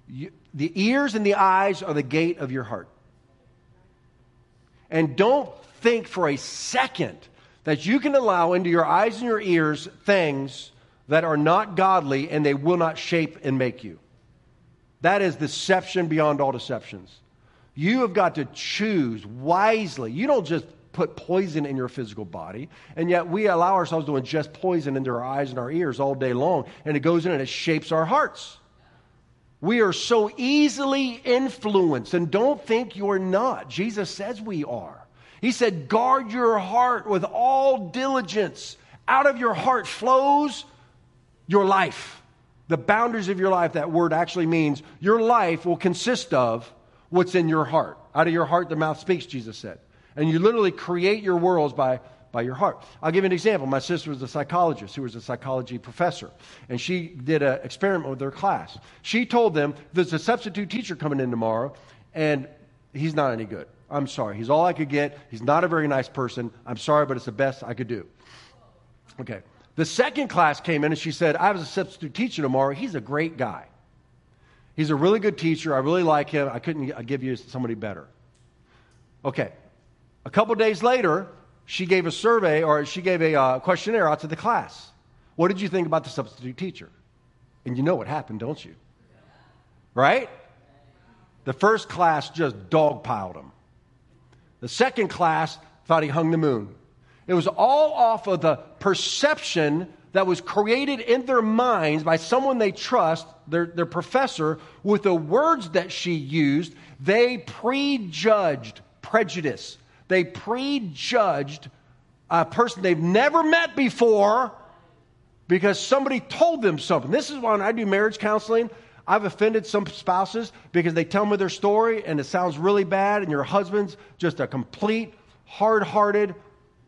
You, the ears and the eyes are the gate of your heart. And don't think for a second that you can allow into your eyes and your ears things that are not godly and they will not shape and make you. That is deception beyond all deceptions. You have got to choose wisely. You don't just put poison in your physical body, and yet we allow ourselves to ingest poison into our eyes and our ears all day long, and it goes in and it shapes our hearts. We are so easily influenced, and don't think you're not. Jesus says we are. He said, Guard your heart with all diligence. Out of your heart flows your life the boundaries of your life, that word actually means your life will consist of what's in your heart. Out of your heart, the mouth speaks, Jesus said. And you literally create your worlds by, by your heart. I'll give you an example. My sister was a psychologist who was a psychology professor, and she did an experiment with her class. She told them there's a substitute teacher coming in tomorrow, and he's not any good. I'm sorry. He's all I could get. He's not a very nice person. I'm sorry, but it's the best I could do. Okay. The second class came in and she said, I was a substitute teacher tomorrow. He's a great guy. He's a really good teacher. I really like him. I couldn't uh, give you somebody better. Okay. A couple days later, she gave a survey or she gave a uh, questionnaire out to the class. What did you think about the substitute teacher? And you know what happened, don't you? Right? The first class just dogpiled him. The second class thought he hung the moon. It was all off of the perception that was created in their minds by someone they trust, their, their professor, with the words that she used. They prejudged prejudice. They prejudged a person they've never met before because somebody told them something. This is when I do marriage counseling. I've offended some spouses because they tell me their story and it sounds really bad, and your husband's just a complete, hard hearted,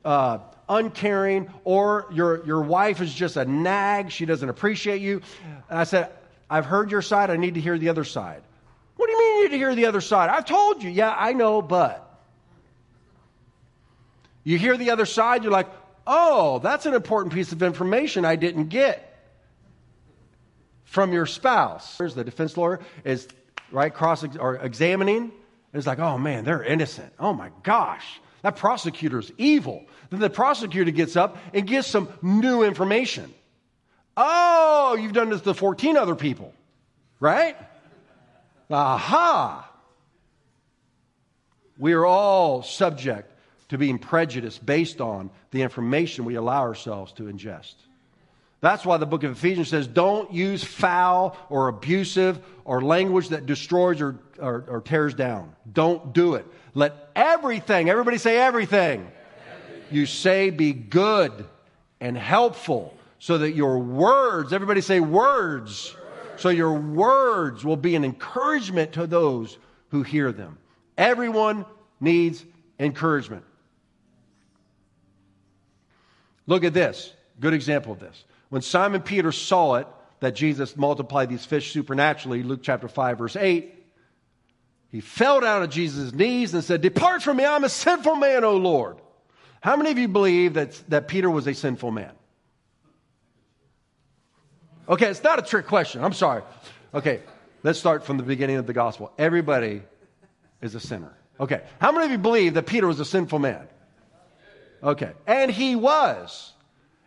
uh, uncaring, or your, your wife is just a nag. She doesn't appreciate you. And I said, I've heard your side. I need to hear the other side. What do you mean you need to hear the other side? I've told you. Yeah, I know, but. You hear the other side, you're like, oh, that's an important piece of information I didn't get from your spouse. The defense lawyer is right cross or examining, and it's like, oh man, they're innocent. Oh my gosh, that prosecutor's evil. Then the prosecutor gets up and gives some new information. Oh, you've done this to 14 other people, right? Aha! We are all subject to being prejudiced based on the information we allow ourselves to ingest. That's why the book of Ephesians says don't use foul or abusive or language that destroys or, or, or tears down. Don't do it. Let everything, everybody say everything, everything, you say be good and helpful so that your words, everybody say words, words, so your words will be an encouragement to those who hear them. Everyone needs encouragement. Look at this. Good example of this. When Simon Peter saw it, that Jesus multiplied these fish supernaturally, Luke chapter 5, verse 8, he fell down at Jesus' knees and said, Depart from me, I'm a sinful man, O Lord. How many of you believe that, that Peter was a sinful man? Okay, it's not a trick question. I'm sorry. Okay, let's start from the beginning of the gospel. Everybody is a sinner. Okay, how many of you believe that Peter was a sinful man? Okay. And he was.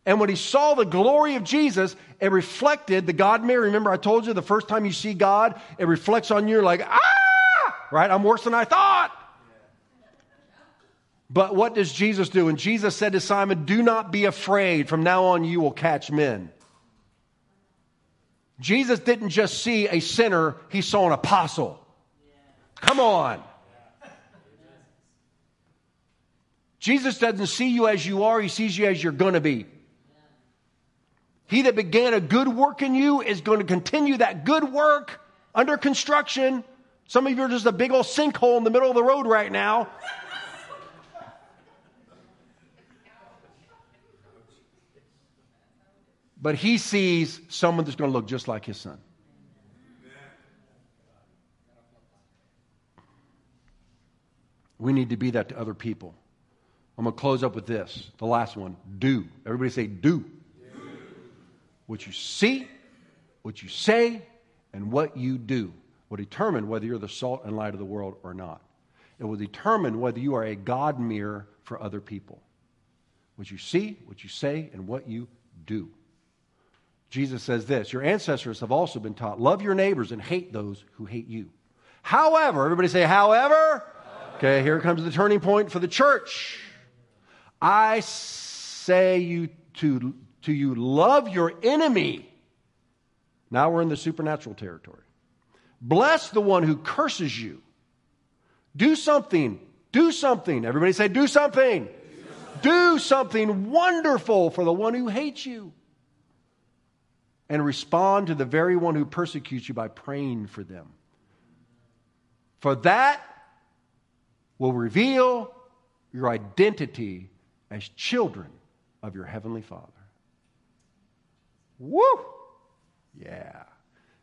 And when he saw the glory of Jesus, it reflected the God mirror. Remember, I told you the first time you see God, it reflects on you like, ah, right? I'm worse than I thought. But what does Jesus do? And Jesus said to Simon, Do not be afraid. From now on, you will catch men. Jesus didn't just see a sinner, he saw an apostle. Come on. Jesus doesn't see you as you are, he sees you as you're going to be. He that began a good work in you is going to continue that good work under construction. Some of you are just a big old sinkhole in the middle of the road right now. But he sees someone that's going to look just like his son. We need to be that to other people. I'm going to close up with this. The last one do. Everybody say, do. do. What you see, what you say, and what you do will determine whether you're the salt and light of the world or not. It will determine whether you are a God mirror for other people. What you see, what you say, and what you do. Jesus says this Your ancestors have also been taught love your neighbors and hate those who hate you. However, everybody say, however. Okay, here comes the turning point for the church. I say you to, to you, love your enemy. Now we're in the supernatural territory. Bless the one who curses you. Do something. Do something. Everybody say, do something. Do something, wonderful for the one who hates you. And respond to the very one who persecutes you by praying for them. For that will reveal your identity as children of your Heavenly Father. Woo! Yeah.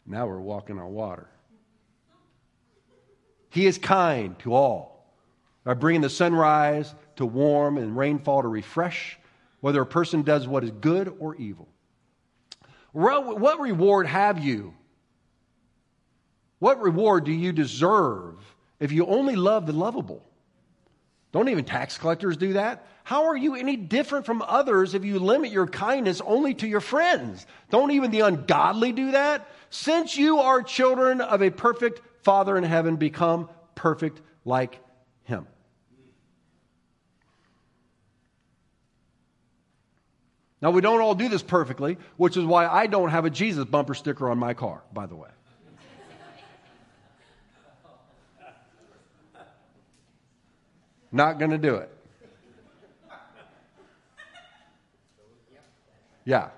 Now we're walking on water. He is kind to all by bringing the sunrise to warm and rainfall to refresh, whether a person does what is good or evil. What reward have you? What reward do you deserve if you only love the lovable? Don't even tax collectors do that. How are you any different from others if you limit your kindness only to your friends? Don't even the ungodly do that? Since you are children of a perfect Father in heaven, become perfect like Him. Now, we don't all do this perfectly, which is why I don't have a Jesus bumper sticker on my car, by the way. Not going to do it. Yeah.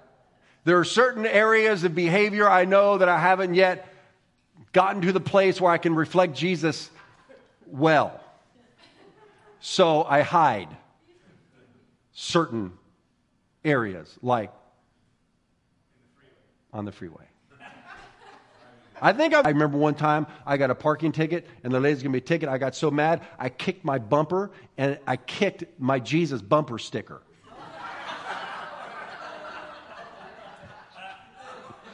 There are certain areas of behavior I know that I haven't yet gotten to the place where I can reflect Jesus well. So I hide certain areas, like on the freeway. I think I, I, remember one time I got a parking ticket and the lady's gonna be a ticket. I got so mad, I kicked my bumper and I kicked my Jesus bumper sticker.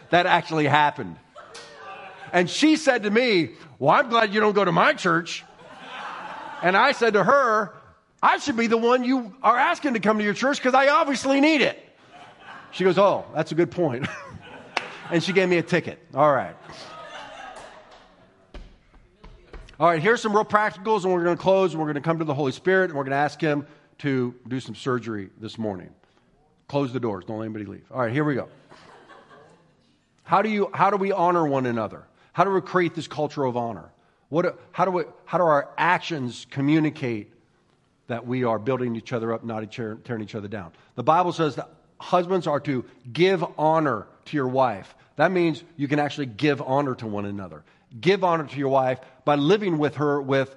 that actually happened. And she said to me, Well, I'm glad you don't go to my church. And I said to her, I should be the one you are asking to come to your church because I obviously need it. She goes, Oh, that's a good point. and she gave me a ticket. All right. All right, here's some real practicals, and we're going to close, and we're going to come to the Holy Spirit, and we're going to ask Him to do some surgery this morning. Close the doors, don't let anybody leave. All right, here we go. How do, you, how do we honor one another? How do we create this culture of honor? What, how, do we, how do our actions communicate that we are building each other up, not each, tearing each other down? The Bible says that husbands are to give honor to your wife. That means you can actually give honor to one another. Give honor to your wife by living with her with,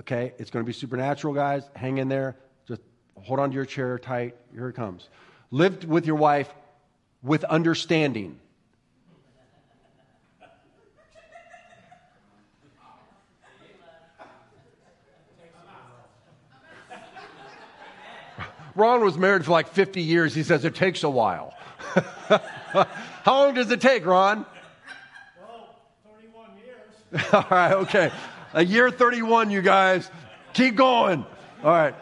okay, it's going to be supernatural, guys. Hang in there. Just hold on to your chair tight. Here it comes. Live with your wife with understanding. Ron was married for like 50 years. He says it takes a while. How long does it take, Ron? Well, 31 years. All right, okay. A year 31, you guys. Keep going. All right.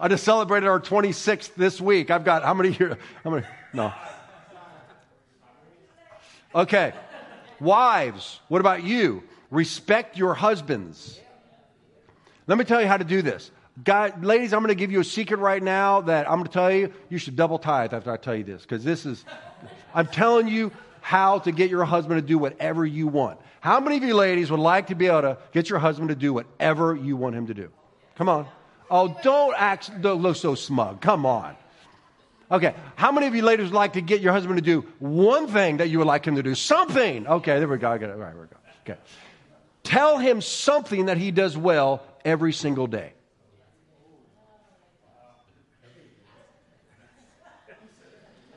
I just celebrated our 26th this week. I've got how many here? How many? No. Okay. Wives, what about you? Respect your husbands. Let me tell you how to do this. God, ladies, I'm going to give you a secret right now that I'm going to tell you. You should double tithe after I tell you this because this is, I'm telling you how to get your husband to do whatever you want. How many of you ladies would like to be able to get your husband to do whatever you want him to do? Come on. Oh, don't act, don't look so smug. Come on. Okay. How many of you ladies would like to get your husband to do one thing that you would like him to do? Something. Okay, there we go. I got it. All right, we go. Okay. Tell him something that he does well every single day.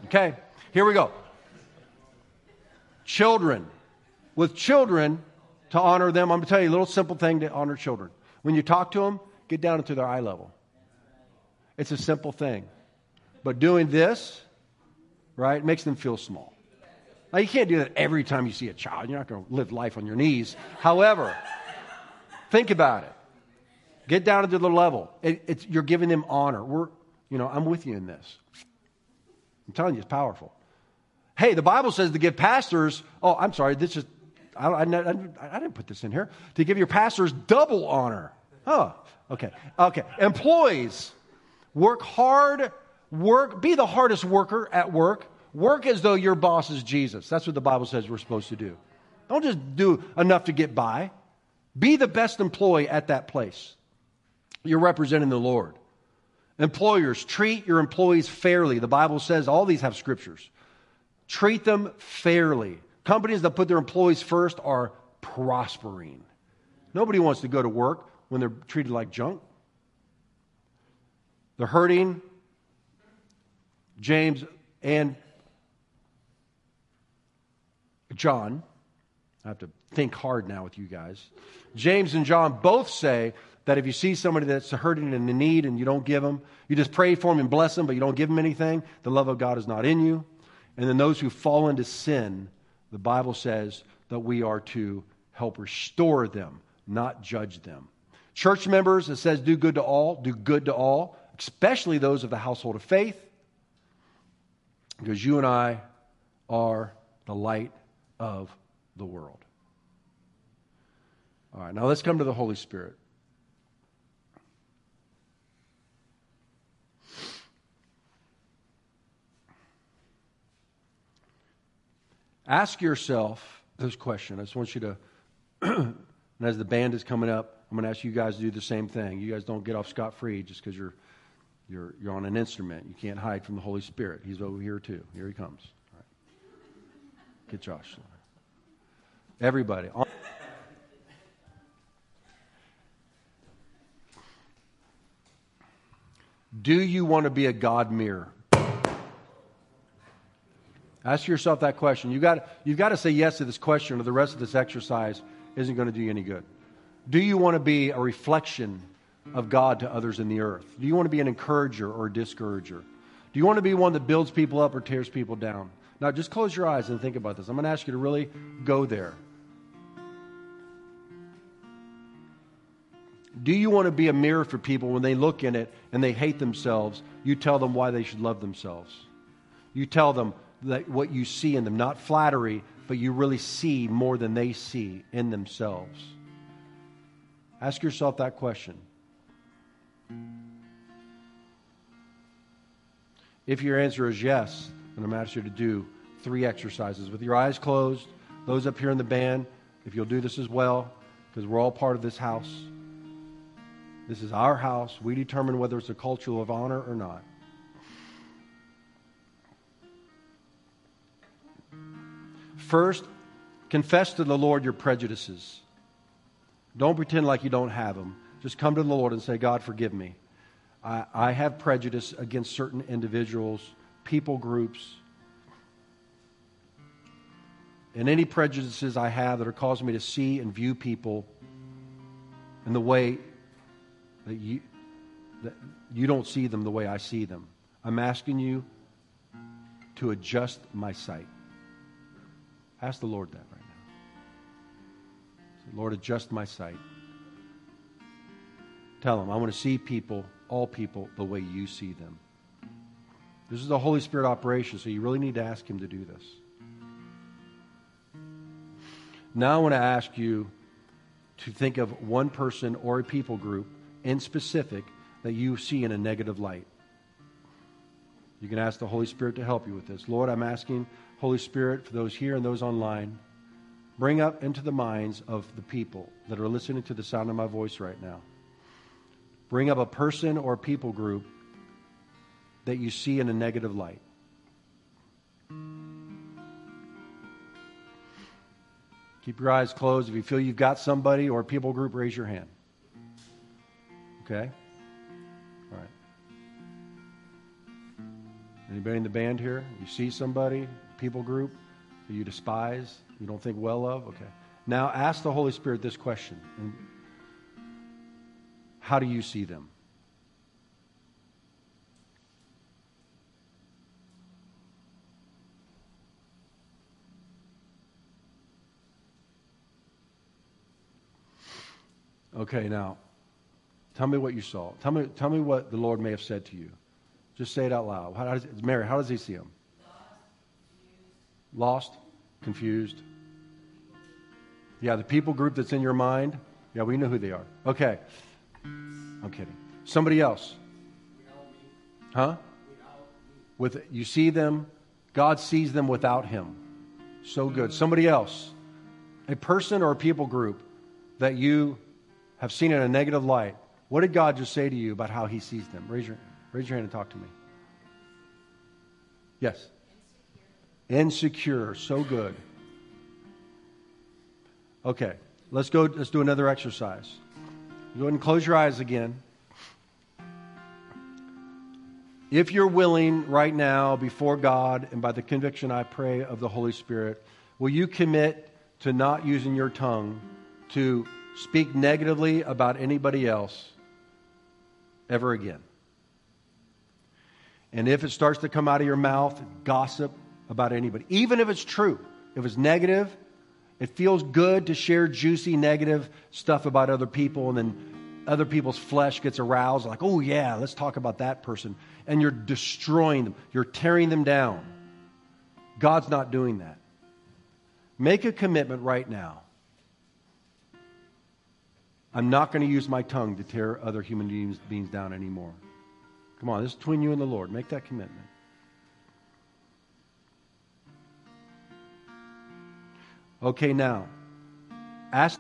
Okay, here we go. Children. With children, to honor them, I'm going to tell you a little simple thing to honor children. When you talk to them, get down into their eye level. It's a simple thing. But doing this, right, makes them feel small. Now, you can't do that every time you see a child. You're not going to live life on your knees. However, think about it. Get down into the level. It, you're giving them honor. We're, you know, I'm with you in this. I'm telling you, it's powerful. Hey, the Bible says to give pastors, oh, I'm sorry, this is, I, I, I, didn't put this in here, to give your pastors double honor. Oh, okay. Okay. Employees, work hard, work, be the hardest worker at work. Work as though your boss is Jesus. That's what the Bible says we're supposed to do. Don't just do enough to get by. Be the best employee at that place. You're representing the Lord. Employers, treat your employees fairly. The Bible says all these have scriptures. Treat them fairly. Companies that put their employees first are prospering. Nobody wants to go to work when they're treated like junk. They're hurting. James and John, I have to think hard now with you guys. James and John both say that if you see somebody that's hurting and in need and you don't give them, you just pray for them and bless them, but you don't give them anything, the love of God is not in you. And then those who fall into sin, the Bible says that we are to help restore them, not judge them. Church members, it says do good to all, do good to all, especially those of the household of faith, because you and I are the light of the world. All right, now let's come to the Holy Spirit. Ask yourself this question. I just want you to, and as the band is coming up, I'm going to ask you guys to do the same thing. You guys don't get off scot free just because you're You're, you're on an instrument. You can't hide from the Holy Spirit. He's over here too. Here he comes. All right. Get Josh. Everybody. Do you want to be a God mirror? Ask yourself that question. You got, you've got to say yes to this question, or the rest of this exercise isn't going to do you any good. Do you want to be a reflection of God to others in the earth? Do you want to be an encourager or a discourager? Do you want to be one that builds people up or tears people down? Now, just close your eyes and think about this. I'm going to ask you to really go there. Do you want to be a mirror for people when they look in it and they hate themselves? You tell them why they should love themselves. You tell them that what you see in them, not flattery, but you really see more than they see in themselves. Ask yourself that question. If your answer is yes, then I'm asking you to do three exercises with your eyes closed. Those up here in the band, if you'll do this as well, because we're all part of this house. This is our house. We determine whether it's a culture of honor or not. First, confess to the Lord your prejudices. Don't pretend like you don't have them. Just come to the Lord and say, God, forgive me. I, I have prejudice against certain individuals, people groups, and any prejudices I have that are causing me to see and view people in the way that you, that you don't see them the way I see them. I'm asking you to adjust my sight. Ask the Lord that right now. Say, Lord, adjust my sight. Tell him, I want to see people, all people, the way you see them. This is a Holy Spirit operation, so you really need to ask him to do this. Now I want to ask you to think of one person or a people group in specific that you see in a negative light. You can ask the Holy Spirit to help you with this. Lord, I'm asking, Holy Spirit, for those here and those online, bring up into the minds of the people that are listening to the sound of my voice right now. Bring up a person or people group that you see in a negative light. Keep your eyes closed. If you feel you've got somebody or a people group, raise your hand. Okay? Anybody in the band here? You see somebody, people group that you despise, you don't think well of? Okay. Now ask the Holy Spirit this question. How do you see them? Okay, now Tell me what you saw. Tell me, tell me what the Lord may have said to you. Just say it out loud. How does, Mary, how does he see him? Lost, confused. Yeah, the people group that's in your mind. Yeah, we know who they are. Okay. I'm kidding. Somebody else. Huh? With you see them, God sees them without him. So good. Somebody else. A person or a people group that you have seen in a negative light. What did God just say to you about how he sees them? Raise your, raise your hand and talk to me. Yes. Insecure. Insecure. So good. Okay. Let's go. Let's do another exercise. Go ahead and close your eyes again. If you're willing right now before God and by the conviction I pray of the Holy Spirit, will you commit to not using your tongue to speak negatively about anybody else ever again. And if it starts to come out of your mouth, gossip about anybody, even if it's true, if it's negative, it feels good to share juicy negative stuff about other people, and then other people's flesh gets aroused, like, oh, yeah, let's talk about that person. And you're destroying them, you're tearing them down. God's not doing that. Make a commitment right now I'm not going to use my tongue to tear other human beings, down anymore. Come on, this is between you and the Lord. Make that commitment. Okay, now, ask.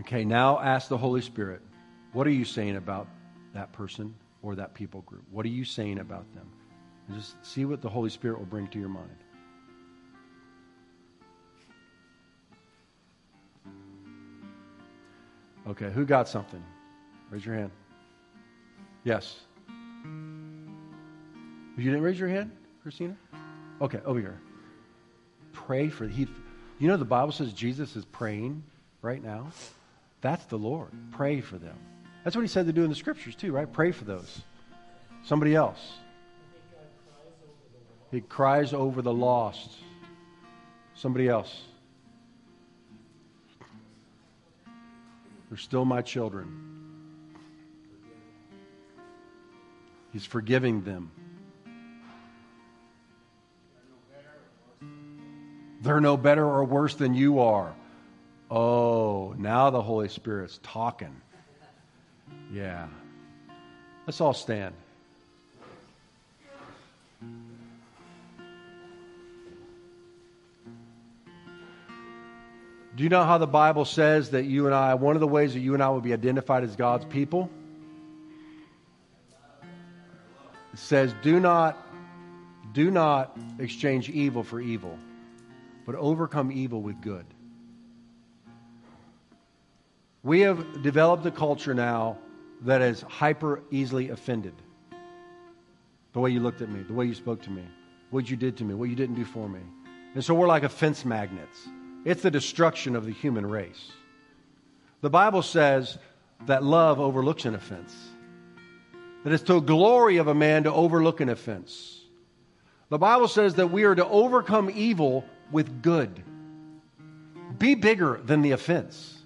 Okay, now ask the Holy Spirit, what are you saying about that person or that people group? What are you saying about them? And just see what the Holy Spirit will bring to your mind. Okay, who got something? Raise your hand. Yes. You didn't raise your hand, Christina? Okay, over here. Pray for he. You know the Bible says Jesus is praying right now. That's the Lord. Pray for them. That's what he said to do in the scriptures too, right? Pray for those. Somebody else. He cries over the lost. Somebody else. They're still my children. He's forgiving them. They're no better or worse than you are. Oh, now the Holy Spirit's talking. Yeah. Let's all stand. Do you know how the Bible says that you and I, one of the ways that you and I will be identified as God's people? It says, do not, do not exchange evil for evil, but overcome evil with good. We have developed a culture now that is hyper easily offended. The way you looked at me, the way you spoke to me, what you did to me, what you didn't do for me. And so we're like offense magnets. It's the destruction of the human race. The Bible says that love overlooks an offense, that it's to the glory of a man to overlook an offense. The Bible says that we are to overcome evil with good. Be bigger than the offense.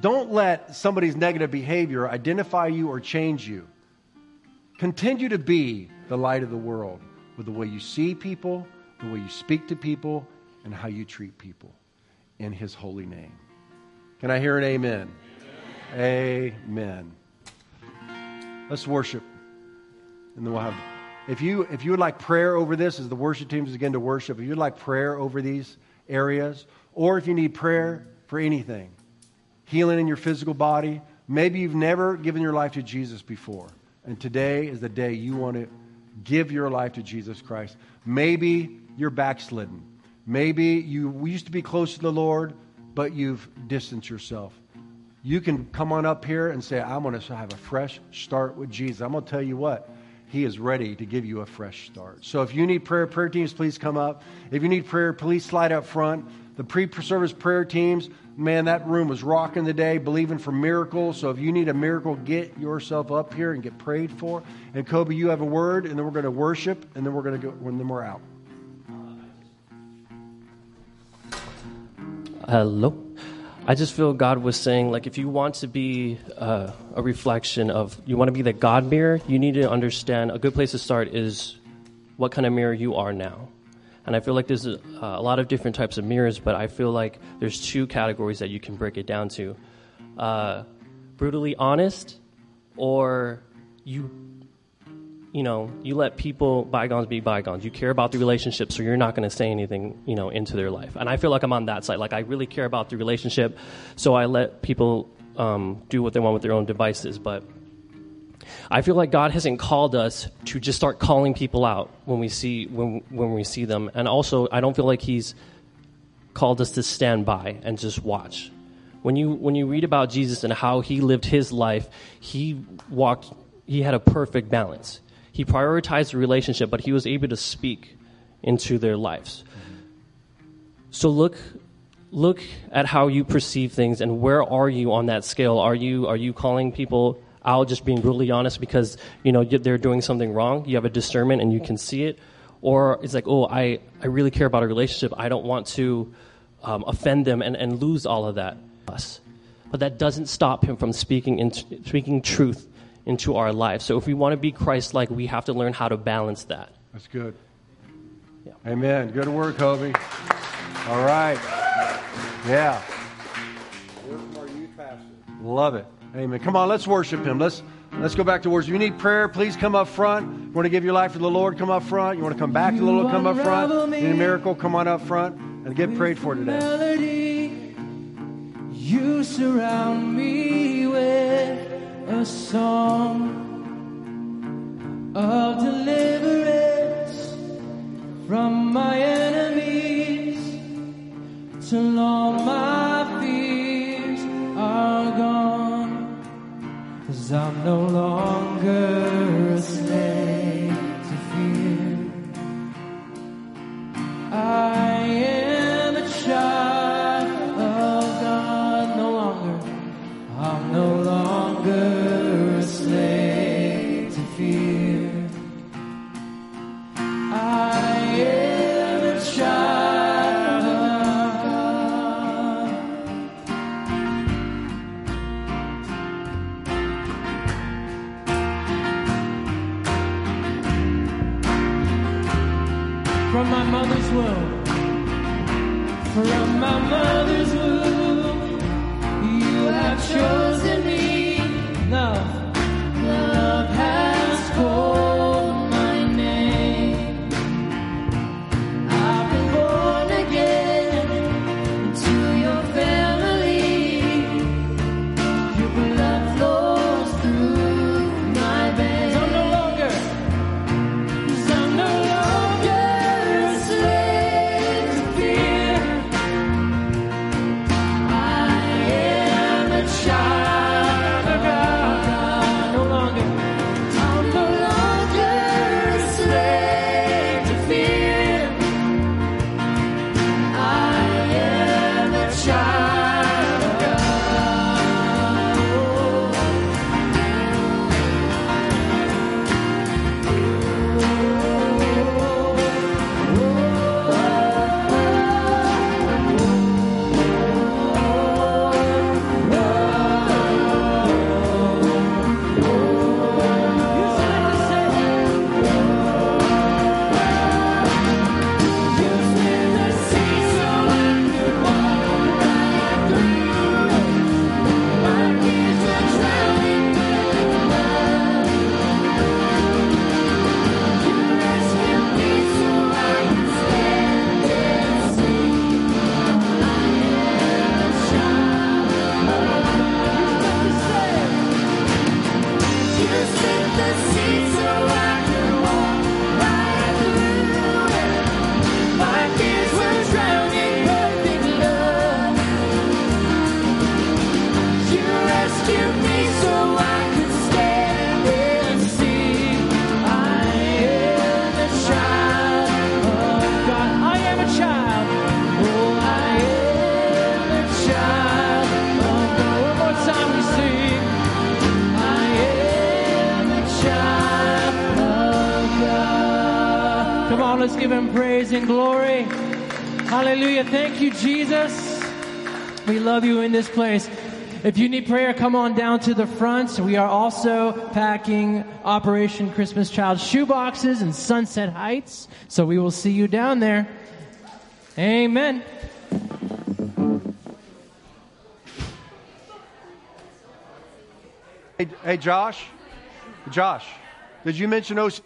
Don't let somebody's negative behavior identify you or change you. Continue to be the light of the world with the way you see people, the way you speak to people, and how you treat people in His holy name. Can I hear an amen? Amen. amen. Let's worship. And then we'll have. If you, if you would like prayer over this as the worship teams begin to worship, if you'd like prayer over these areas, or if you need prayer for anything, healing in your physical body. Maybe you've never given your life to Jesus before, and today is the day you want to give your life to Jesus Christ. Maybe you're backslidden. Maybe you used to be close to the Lord, but you've distanced yourself. You can come on up here and say, I'm going to have a fresh start with Jesus. I'm going to tell you what, He is ready to give you a fresh start. So if you need prayer, prayer teams, please come up. If you need prayer, please slide up front. The pre service prayer teams, man, that room was rocking today, believing for miracles. So if you need a miracle, get yourself up here and get prayed for. And Kobe, you have a word, and then we're going to worship, and then we're going to go, and then we're out. Hello. I just feel God was saying, like, if you want to be uh, a reflection of, you want to be the God mirror, you need to understand a good place to start is what kind of mirror you are now. And I feel like there's a, a, lot of different types of mirrors, but I feel like there's two categories that you can break it down to uh, brutally honest, or you, you know, you let people, bygones be bygones. You care about the relationship, so you're not going to say anything, you know, into their life. And I feel like I'm on that side. Like, I really care about the relationship, so I let people um, do what they want with their own devices. But I feel like God hasn't called us to just start calling people out when we see when when we see them, and also I don't feel like He's called us to stand by and just watch. When you when you read about Jesus and how He lived His life, He walked. He had a perfect balance. He prioritized the relationship, but He was able to speak into their lives. So look look at how you perceive things and where are you on that scale are you are you calling people out just being brutally honest because you know they're doing something wrong. You have a discernment and you can see it, or it's like, oh, I I really care about a relationship. I don't want to um, offend them and, and lose all of that. Us, but that doesn't stop him from speaking in, speaking truth into our lives. So if we want to be Christ like, we have to learn how to balance that. That's good. Yeah. Amen. Good work, Hobie. All right. Yeah. Love it. Amen. Come on, let's worship him. Let's let's go back to worship. You need prayer, please come up front. You want to give your life to the Lord, come up front. You want to come back to the Lord, come up front. You need a miracle, come on up front and get prayed for today. Melody you surround me with a song of place. If you need prayer, come on down to the front. We are also packing Operation Christmas Child shoeboxes in Sunset Heights. So we will see you down there. Amen. Hey, hey Josh. Josh, did you mention Ocean?